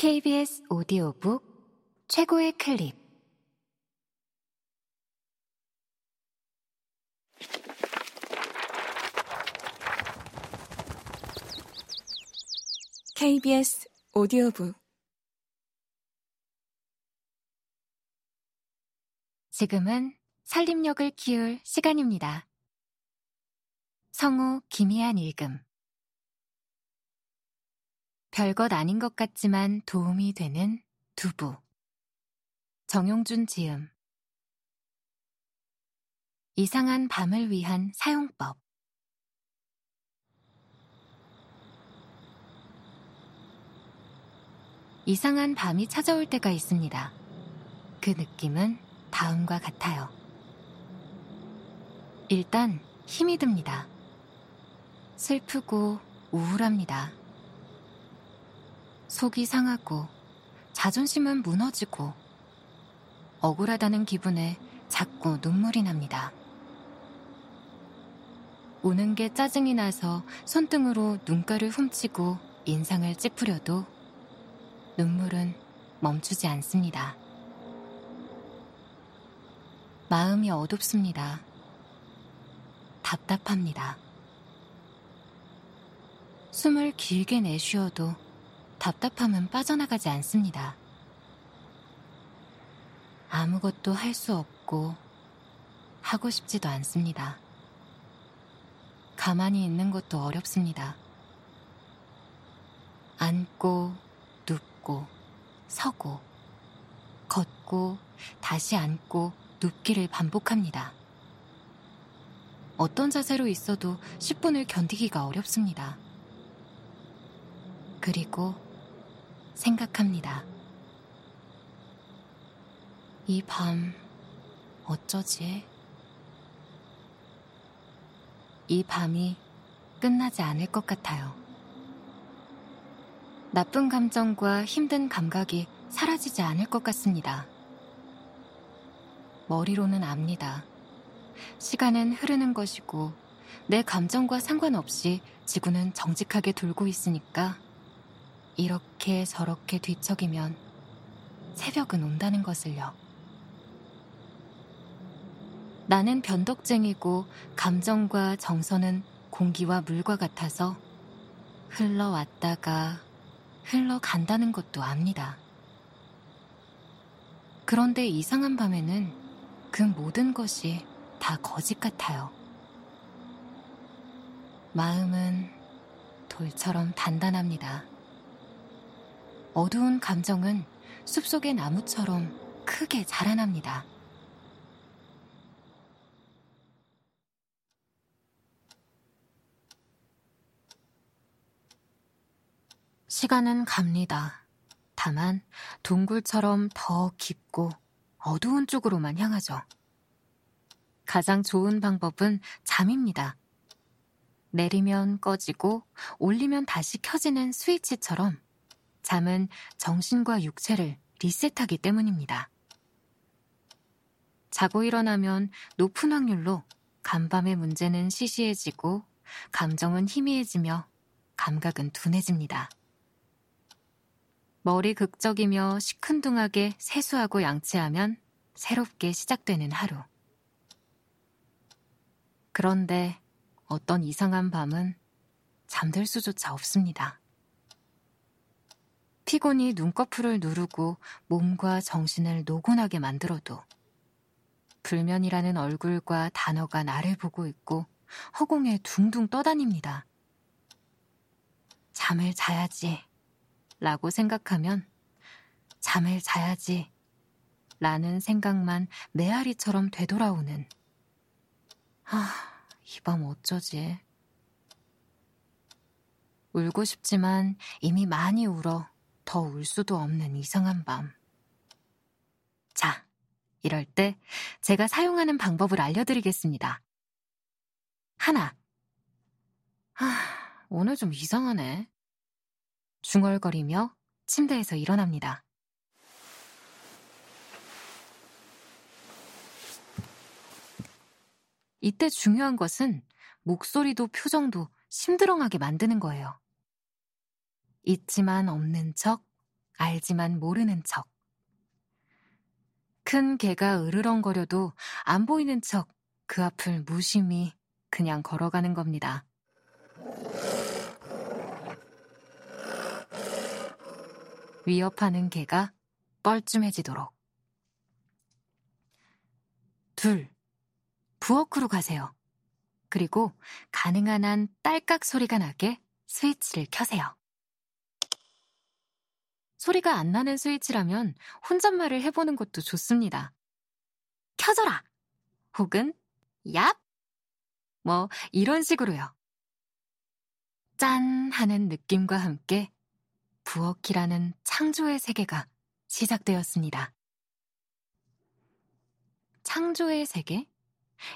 KBS 오디오북 최고의 클립. KBS 오디오북. 지금은 살림력을 키울 시간입니다. 성우 김희안 읽음 별것 아닌 것 같지만 도움이 되는 두부 정용준 지음 이상한 밤을 위한 사용법 이상한 밤이 찾아올 때가 있습니다. 그 느낌은 다음과 같아요. 일단 힘이 듭니다. 슬프고 우울합니다. 속이 상하고 자존심은 무너지고 억울하다는 기분에 자꾸 눈물이 납니다. 우는 게 짜증이 나서 손등으로 눈가를 훔치고 인상을 찌푸려도 눈물은 멈추지 않습니다. 마음이 어둡습니다. 답답합니다. 숨을 길게 내쉬어도 답답함은 빠져나가지 않습니다. 아무것도 할 수 없고 하고 싶지도 않습니다. 가만히 있는 것도 어렵습니다. 앉고, 눕고, 서고, 걷고, 다시 앉고, 눕기를 반복합니다. 어떤 자세로 있어도 10분을 견디기가 어렵습니다. 그리고 생각합니다. 이 밤 어쩌지? 이 밤이 끝나지 않을 것 같아요. 나쁜 감정과 힘든 감각이 사라지지 않을 것 같습니다. 머리로는 압니다. 시간은 흐르는 것이고 내 감정과 상관없이 지구는 정직하게 돌고 있으니까 이렇게 저렇게 뒤척이면 새벽은 온다는 것을요. 나는 변덕쟁이고 감정과 정서는 공기와 물과 같아서 흘러왔다가 흘러간다는 것도 압니다. 그런데 이상한 밤에는 그 모든 것이 다 거짓 같아요. 마음은 돌처럼 단단합니다. 어두운 감정은 숲속의 나무처럼 크게 자라납니다. 시간은 갑니다. 다만 동굴처럼 더 깊고 어두운 쪽으로만 향하죠. 가장 좋은 방법은 잠입니다. 내리면 꺼지고 올리면 다시 켜지는 스위치처럼 잠은 정신과 육체를 리셋하기 때문입니다. 자고 일어나면 높은 확률로 간밤의 문제는 시시해지고 감정은 희미해지며 감각은 둔해집니다. 머리 극적이며 시큰둥하게 세수하고 양치하면 새롭게 시작되는 하루. 그런데 어떤 이상한 밤은 잠들 수조차 없습니다. 피곤이 눈꺼풀을 누르고 몸과 정신을 노곤하게 만들어도 불면이라는 얼굴과 단어가 나를 보고 있고 허공에 둥둥 떠다닙니다. 잠을 자야지 라고 생각하면 잠을 자야지 라는 생각만 메아리처럼 되돌아오는 아, 이 밤 어쩌지? 울고 싶지만 이미 많이 울어 더 울 수도 없는 이상한 밤. 자, 이럴 때 제가 사용하는 방법을 알려드리겠습니다. 하나. 아, 오늘 좀 이상하네. 중얼거리며 침대에서 일어납니다. 이때 중요한 것은 목소리도 표정도 심드렁하게 만드는 거예요. 있지만 없는 척, 알지만 모르는 척. 큰 개가 으르렁거려도 안 보이는 척 그 앞을 무심히 그냥 걸어가는 겁니다. 위협하는 개가 뻘쭘해지도록. 둘, 부엌으로 가세요. 그리고 가능한 한 딸깍 소리가 나게 스위치를 켜세요. 소리가 안 나는 스위치라면 혼잣말을 해보는 것도 좋습니다. 켜져라! 혹은 얍! 뭐 이런 식으로요. 짠! 하는 느낌과 함께 부엌이라는 창조의 세계가 시작되었습니다. 창조의 세계?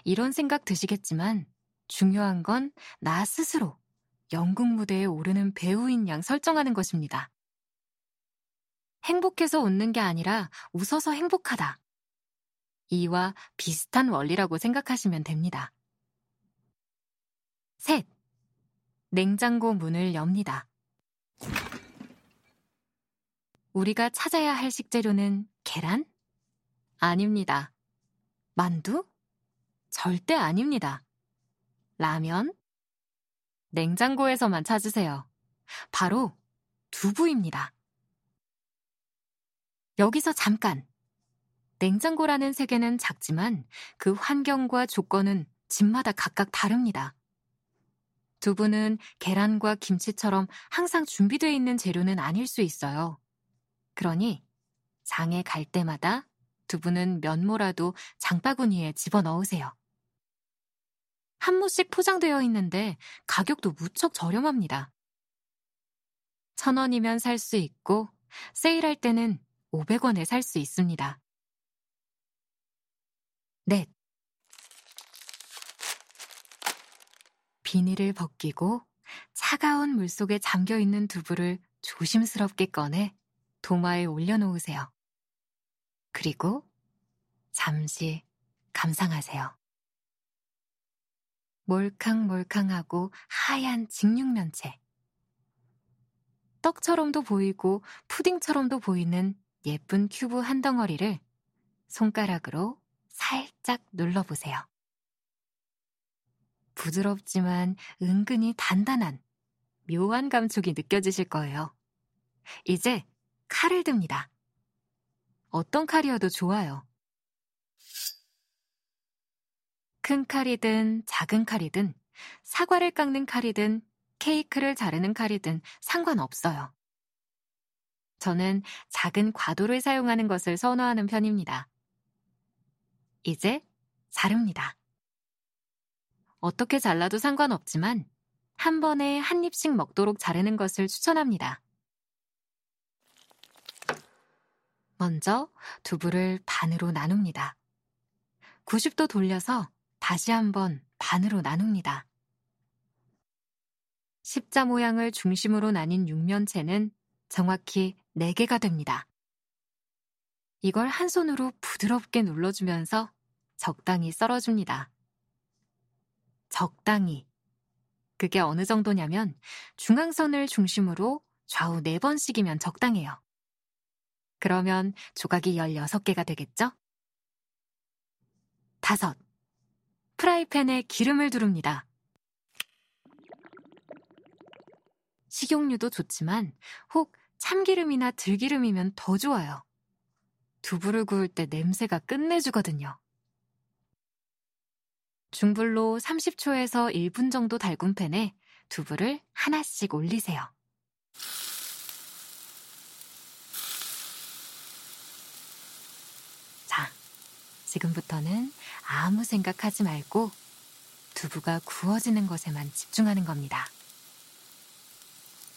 이런 생각 드시겠지만 중요한 건 나 스스로 연극 무대에 오르는 배우인 양 설정하는 것입니다. 행복해서 웃는 게 아니라 웃어서 행복하다. 이와 비슷한 원리라고 생각하시면 됩니다. 셋. 냉장고 문을 엽니다. 우리가 찾아야 할 식재료는 계란? 아닙니다. 만두? 절대 아닙니다. 라면? 냉장고에서만 찾으세요. 바로 두부입니다. 여기서 잠깐. 냉장고라는 세계는 작지만 그 환경과 조건은 집마다 각각 다릅니다. 두부는 계란과 김치처럼 항상 준비되어 있는 재료는 아닐 수 있어요. 그러니 장에 갈 때마다 두부는 면모라도 장바구니에 집어넣으세요. 한 모씩 포장되어 있는데 가격도 무척 저렴합니다. 천 원이면 살 수 있고 세일할 때는 500원에 살 수 있습니다. 넷. 비닐을 벗기고 차가운 물 속에 잠겨 있는 두부를 조심스럽게 꺼내 도마에 올려놓으세요. 그리고 잠시 감상하세요. 몰캉몰캉하고 하얀 직육면체. 떡처럼도 보이고 푸딩처럼도 보이는 예쁜 큐브 한 덩어리를 손가락으로 살짝 눌러보세요. 부드럽지만 은근히 단단한 묘한 감촉이 느껴지실 거예요. 이제 칼을 듭니다. 어떤 칼이어도 좋아요. 큰 칼이든 작은 칼이든 사과를 깎는 칼이든 케이크를 자르는 칼이든 상관없어요. 저는 작은 과도를 사용하는 것을 선호하는 편입니다. 이제 자릅니다. 어떻게 잘라도 상관없지만 한 번에 한 입씩 먹도록 자르는 것을 추천합니다. 먼저 두부를 반으로 나눕니다. 90도 돌려서 다시 한번 반으로 나눕니다. 십자 모양을 중심으로 나뉜 육면체는 정확히 4개가 됩니다. 이걸 한 손으로 부드럽게 눌러주면서 적당히 썰어줍니다. 적당히. 그게 어느 정도냐면 중앙선을 중심으로 좌우 4번씩이면 적당해요. 그러면 조각이 16개가 되겠죠? 다섯. 프라이팬에 기름을 두릅니다. 식용유도 좋지만 혹 참기름이나 들기름이면 더 좋아요. 두부를 구울 때 냄새가 끝내주거든요. 중불로 30초에서 1분 정도 달군 팬에 두부를 하나씩 올리세요. 자, 지금부터는 아무 생각하지 말고 두부가 구워지는 것에만 집중하는 겁니다.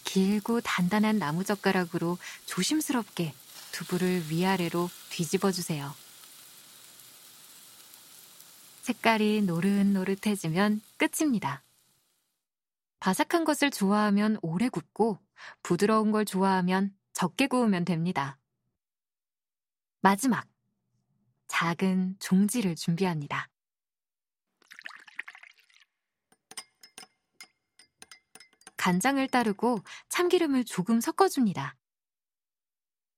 길고 단단한 나무젓가락으로 조심스럽게 두부를 위아래로 뒤집어 주세요. 색깔이 노릇노릇해지면 끝입니다. 바삭한 것을 좋아하면 오래 굽고 부드러운 걸 좋아하면 적게 구우면 됩니다. 마지막, 작은 종지를 준비합니다. 간장을 따르고 참기름을 조금 섞어줍니다.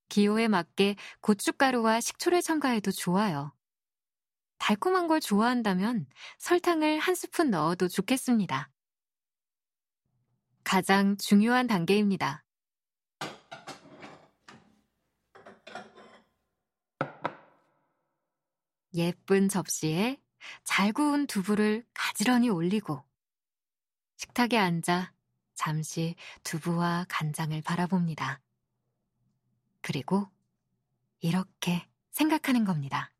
기호에 맞게 고춧가루와 식초를 첨가해도 좋아요. 달콤한 걸 좋아한다면 설탕을 한 스푼 넣어도 좋겠습니다. 가장 중요한 단계입니다. 예쁜 접시에 잘 구운 두부를 가지런히 올리고 식탁에 앉아 잠시 두부와 간장을 바라봅니다. 그리고 이렇게 생각하는 겁니다.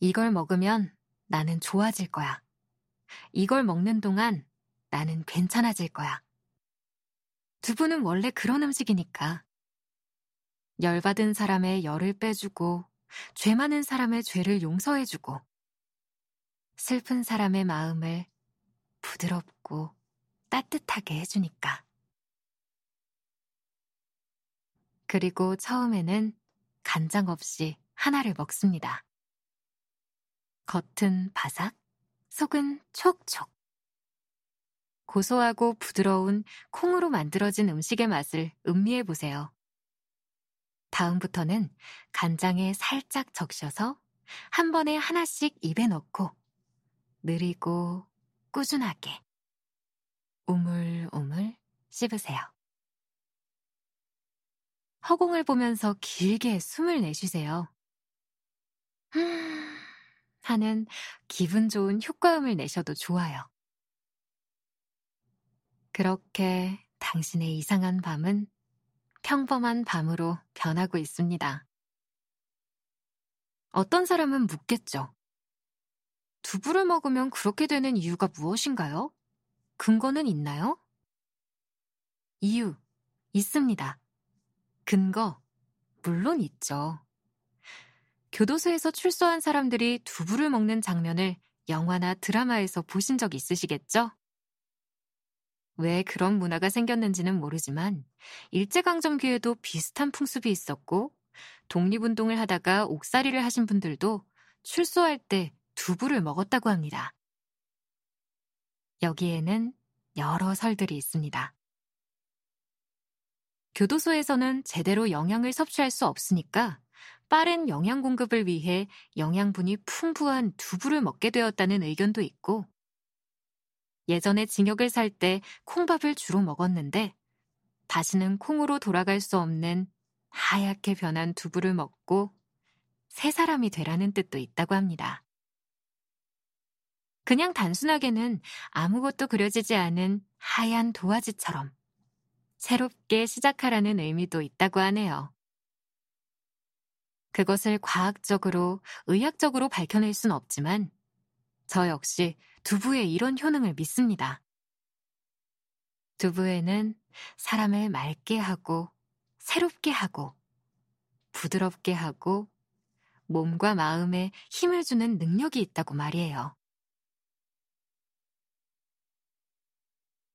이걸 먹으면 나는 좋아질 거야. 이걸 먹는 동안 나는 괜찮아질 거야. 두부는 원래 그런 음식이니까. 열받은 사람의 열을 빼주고, 죄 많은 사람의 죄를 용서해주고, 슬픈 사람의 마음을 부드럽고 따뜻하게 해주니까. 그리고 처음에는 간장 없이 하나를 먹습니다. 겉은 바삭, 속은 촉촉. 고소하고 부드러운 콩으로 만들어진 음식의 맛을 음미해 보세요. 다음부터는 간장에 살짝 적셔서 한 번에 하나씩 입에 넣고 느리고 꾸준하게 우물우물 씹으세요. 허공을 보면서 길게 숨을 내쉬세요. 하는 기분 좋은 효과음을 내셔도 좋아요. 그렇게 당신의 이상한 밤은 평범한 밤으로 변하고 있습니다. 어떤 사람은 묻겠죠. 두부를 먹으면 그렇게 되는 이유가 무엇인가요? 근거는 있나요? 이유, 있습니다. 근거, 물론 있죠. 교도소에서 출소한 사람들이 두부를 먹는 장면을 영화나 드라마에서 보신 적 있으시겠죠? 왜 그런 문화가 생겼는지는 모르지만 일제강점기에도 비슷한 풍습이 있었고 독립운동을 하다가 옥살이를 하신 분들도 출소할 때 두부를 먹었다고 합니다. 여기에는 여러 설들이 있습니다. 교도소에서는 제대로 영양을 섭취할 수 없으니까 빠른 영양 공급을 위해 영양분이 풍부한 두부를 먹게 되었다는 의견도 있고, 예전에 징역을 살 때 콩밥을 주로 먹었는데, 다시는 콩으로 돌아갈 수 없는 하얗게 변한 두부를 먹고 새 사람이 되라는 뜻도 있다고 합니다. 그냥 단순하게는 아무것도 그려지지 않은 하얀 도화지처럼 새롭게 시작하라는 의미도 있다고 하네요. 그것을 과학적으로, 의학적으로 밝혀낼 순 없지만 저 역시 두부의 이런 효능을 믿습니다. 두부에는 사람을 맑게 하고, 새롭게 하고, 부드럽게 하고, 몸과 마음에 힘을 주는 능력이 있다고 말이에요.